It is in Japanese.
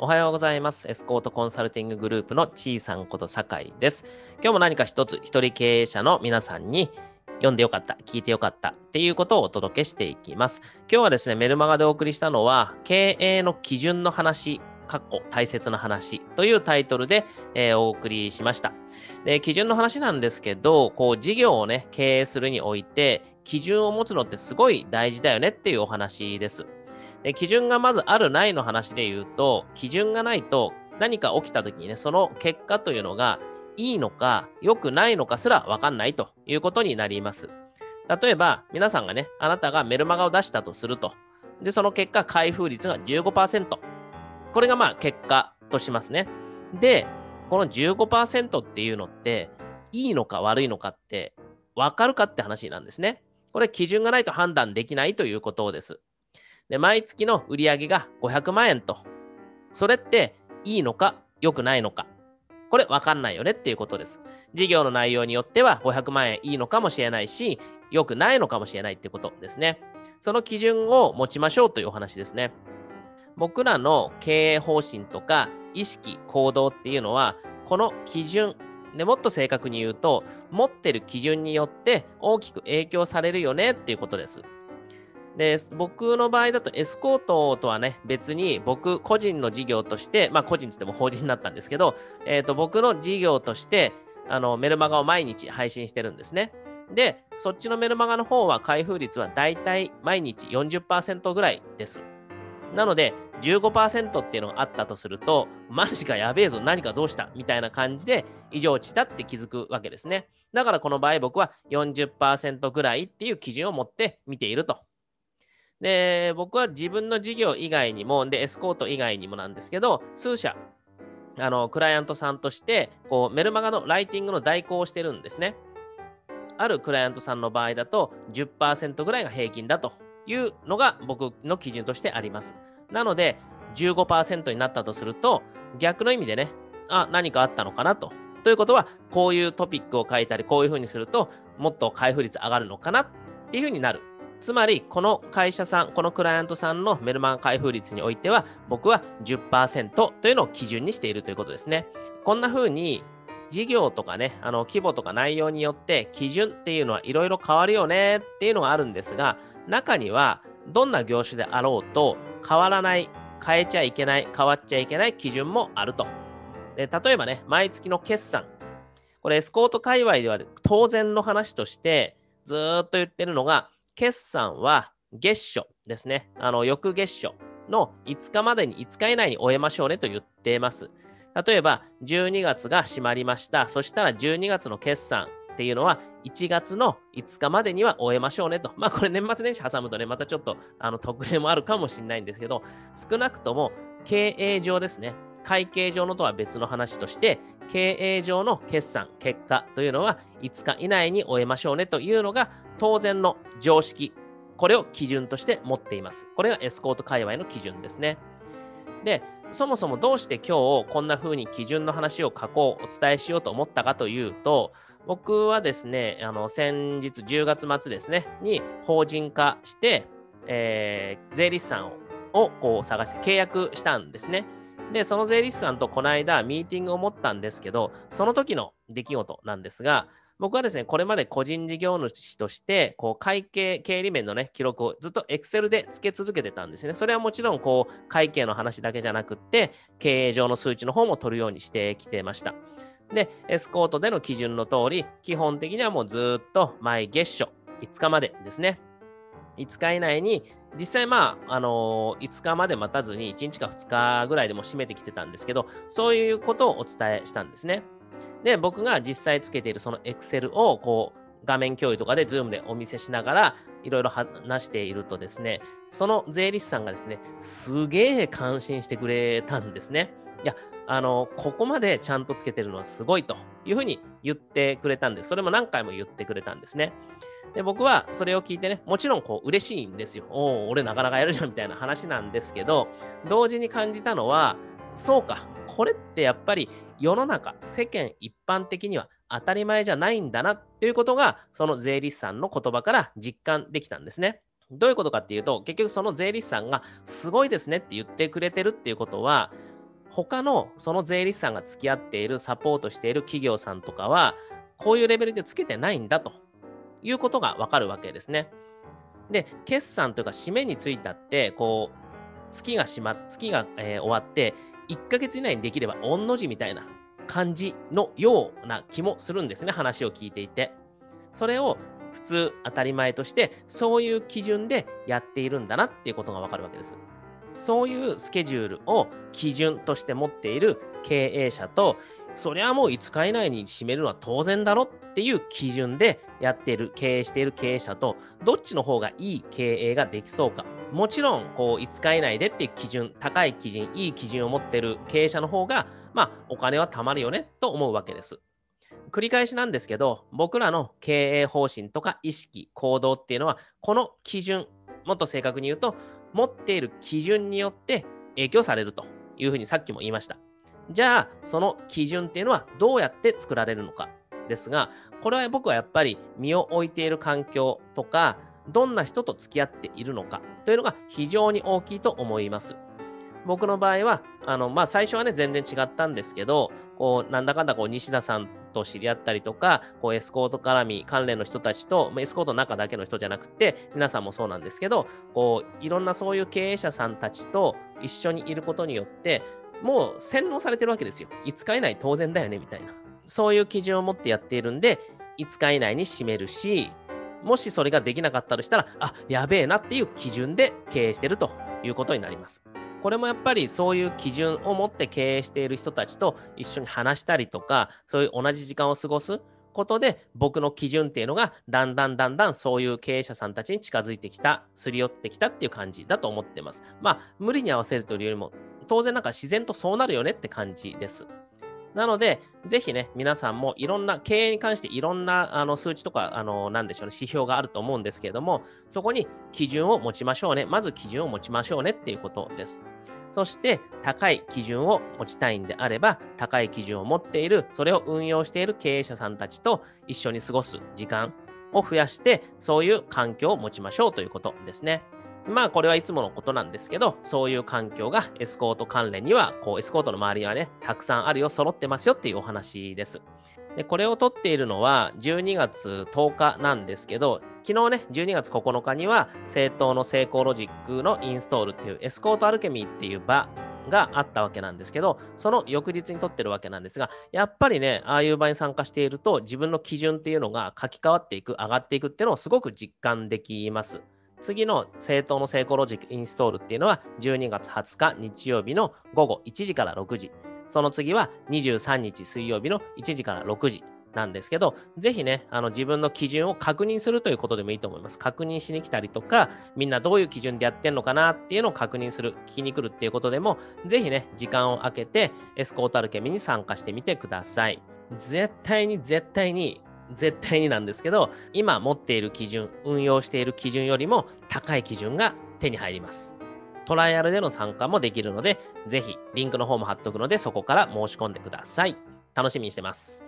おはようございます。エスコートコンサルティンググループのちいさんこと酒井です。今日も何か一つ一人経営者の皆さんに読んでよかった、聞いてよかったっていうことをお届けしていきます。今日はですね、メルマガでお送りしたのは、経営の基準の話、かっこ大切な話というタイトルで、えー、お送りしました。で、基準の話なんですけど、こう事業をね、経営するにおいて、基準を持つのってすごい大事だよねっていうお話です。で基準がまずあるないの話で言うと、基準がないと何か起きた時にね、その結果というのがいいのか良くないのかすらわかんないということになります。例えば、皆さんがね、あなたがメルマガを出したとすると。で、その結果、開封率が15%。これがまあ結果としますね。で、この15%っていうのって、いいのか悪いのかって分かるかって話なんですね。これ基準がないと判断できないということです。で、毎月の売り上げが500万円と。それっていいのか良くないのか。これ分かんないよねっていうことです。事業の内容によっては500万円いいのかもしれないし、良くないのかもしれないってことですね。その基準を持ちましょうというお話ですね。僕らの経営方針とか意識、行動っていうのは、この基準でもっと正確に言うと、持ってる基準によって大きく影響されるよねっていうことです。で、僕の場合だとエスコートとはね、別に僕個人の事業として、まあ個人つっても法人になったんですけど、え、ー、と、僕の事業として、あの、メルマガを毎日配信してるんですね。で、そっちのメルマガの方は開封率はだいたい毎日40%ぐらいです。なので、15%っていうのがあったとすると、マジかやべえぞ、何かどうしたみたいな感じで異常値だって気づくわけですね。だからこの場合僕は40%ぐらいっていう基準を持って見ているとで、僕は自分の事業以外にも、で、エスコート以外にもなんですけど、数社、あの、クライアントさんとして、こう、メルマガのライティングの代行をしてるんですね。あるクライアントさんの場合だと10%ぐらいが平均だというのが僕の基準としてあります。なので、15%になったとすると、逆の意味でね、あ、何かあったのかなと。ということは、こういうトピックを書いたり、こういうふうにすると、もっと開封率上がるのかなっていうふうになるつまり、この会社さん、このクライアントさんのメルマガ開封率においては、僕は10%というのを基準にしているということですね。こんな風に、事業とかね、あの規模とか内容によって基準っていうのはいろいろ変わるよねっていうのがあるんですが、中にはどんな業種であろうと変わらない、変えちゃいけない、変わっちゃいけない基準もあると。で例えばね、毎月の決算。これエスコート界隈では当然の話としてずっと言ってるのが、決算は月初ですね。あの、翌月初の5日までに5日以内に終えましょうねと言っています。例えば、12月が閉まりました。そしたら12月の決算っていうのは1月の5日までには終えましょうねと。まあこれ年末年始挟むとね、またちょっとあの特例もあるかもしれないんですけど、少なくとも経営上ですね。会計上のとは別の話として、経営上の決算、結果というのは5日以内に終えましょうねというのが当然の常識。これを基準として持っています。これがエスコート界隈の基準ですね。で、そもそもどうして今日こんな風に基準の話を書こう、お伝えしようと思ったかというと、僕はですね、あの先日10月末ですね、に法人化して、えー、税理士さんをこう探して契約したんですね。で、その税理士さんとこの間ミーティングを持ったんですけど、その時の出来事なんですが、僕はですね、これまで個人事業主として、こう会計、経理面のね、記録をずっと Excel でつけ続けてたんですね。それはもちろん、こう、会計の話だけじゃなくって、経営上の数値の方も取るようにしてきてました。で、エスコートでの基準の通り、基本的にはもうずっと毎月初、5日までですね。5日以内に実際まあ、あのー、5日まで待たずに1日か2日ぐらいでも締めてきてたんですけど、そういうことをお伝えしたんですね。で、僕が実際つけているその Excel をこう画面共有とかで Zoom でお見せしながらいろいろ話しているとですね、その税理士さんがですね、すげえ感心してくれたんですね。いや、あの、ここまでちゃんとつけてるのはすごいというふうに言ってくれたんです。それも何回も言ってくれたんですね。で、僕はそれを聞いてね、もちろんこう嬉しいんですよ。おお、俺なかなかやるじゃんみたいな話なんですけど、同時に感じたのは、そうか、これってやっぱり世の中、世間一般的には当たり前じゃないんだなっていうことが、その税理士さんの言葉から実感できたんですね。どういうことかっていうと、結局その税理士さんがすごいですねって言ってくれてるっていうことは、他のその税理士さんが付き合っている、サポートしている企業さんとかは、こういうレベルでつけてないんだということがわかるわけですね。で、決算というか締めについたって、こう、月がしま、月が、えー、終わって、1ヶ月以内にできれば御の字みたいな感じのような気もするんですね、話を聞いていて。それを普通当たり前としてそういう基準でやっているんだなっていうことがわかるわけです。そういうスケジュールを基準として持っている経営者とそりゃもう5日以内に締めるのは当然だろっていう基準でやっている経営している経営者とどっちの方がいい経営ができそうかもちろんこう5日以内でっていう基準高い基準いい基準を持ってる経営者の方がまあお金は貯まるよねと思うわけです。繰り返しなんですけど僕らの経営方針とか意識行動っていうのはこの基準もっと正確に言うと持っている基準によって影響されるというふうにさっきも言いました。じゃあその基準っていうのはどうやって作られるのかですがこれは僕はやっぱり身を置いている環境とかどんな人と付き合っているのかというのが非常に大きいと思います。僕の場合は、あのまあ、最初はね、全然違ったんですけど、こうなんだかんだこう西田さんと知り合ったりとか、こうエスコート絡み関連の人たちと、エスコートの中だけの人じゃなくて、皆さんもそうなんですけど、こういろんなそういう経営者さんたちと一緒にいることによって、もう洗脳されてるわけですよ。5日以内当然だよねみたいな。そういう基準を持ってやっているんで、5日以内に締めるし、もしそれができなかったとしたら、あ、やべえなっていう基準で経営してるということになります。これもやっぱりそういう基準を持って経営している人たちと一緒に話したりとか、そういう同じ時間を過ごすことで、僕の基準っていうのがだんだんだんだんそういう経営者さんたちに近づいてきた、すり寄ってきたっていう感じだと思ってます。まあ、無理に合わせるというよりも、当然なんか自然とそうなるよねって感じです。なので、ぜひね、皆さんもいろんな、経営に関していろんなあの数値とか、あの、なんでしょうね、指標があると思うんですけれども、そこに基準を持ちましょうね。まず基準を持ちましょうねっていうことです。そして、高い基準を持ちたいんであれば、高い基準を持っている、それを運用している経営者さんたちと一緒に過ごす時間を増やして、そういう環境を持ちましょうということですね。まあこれはいつものことなんですけど、そういう環境がエスコート関連には、こうエスコートの周りにはね、たくさんあるよ、揃ってますよっていうお話です。でこれを撮っているのは12月10日なんですけど、昨日ね、12月9日には、政党の成功ロジックのインストールっていうエスコートアルケミーっていう場があったわけなんですけど、その翌日に撮ってるわけなんですが、やっぱりね、ああいう場に参加していると、自分の基準っていうのが書き換わっていく、上がっていくっていうのをすごく実感できます。次の政党の成功ロジックインストールっていうのは12月20日日曜日の午後1時から6時。その次は23日水曜日の1時から6時なんですけど、ぜひね、あの自分の基準を確認するということでもいいと思います。確認しに来たりとか、みんなどういう基準でやってんのかなっていうのを確認する、聞きに来るっていうことでも、ぜひね、時間を空けてエスコートアルケミに参加してみてください。絶対に絶対に絶対になんですけど、今持っている基準、運用している基準よりも高い基準が手に入ります。トライアルでの参加もできるので、ぜひリンクの方も貼っとくので、そこから申し込んでください。楽しみにしてます。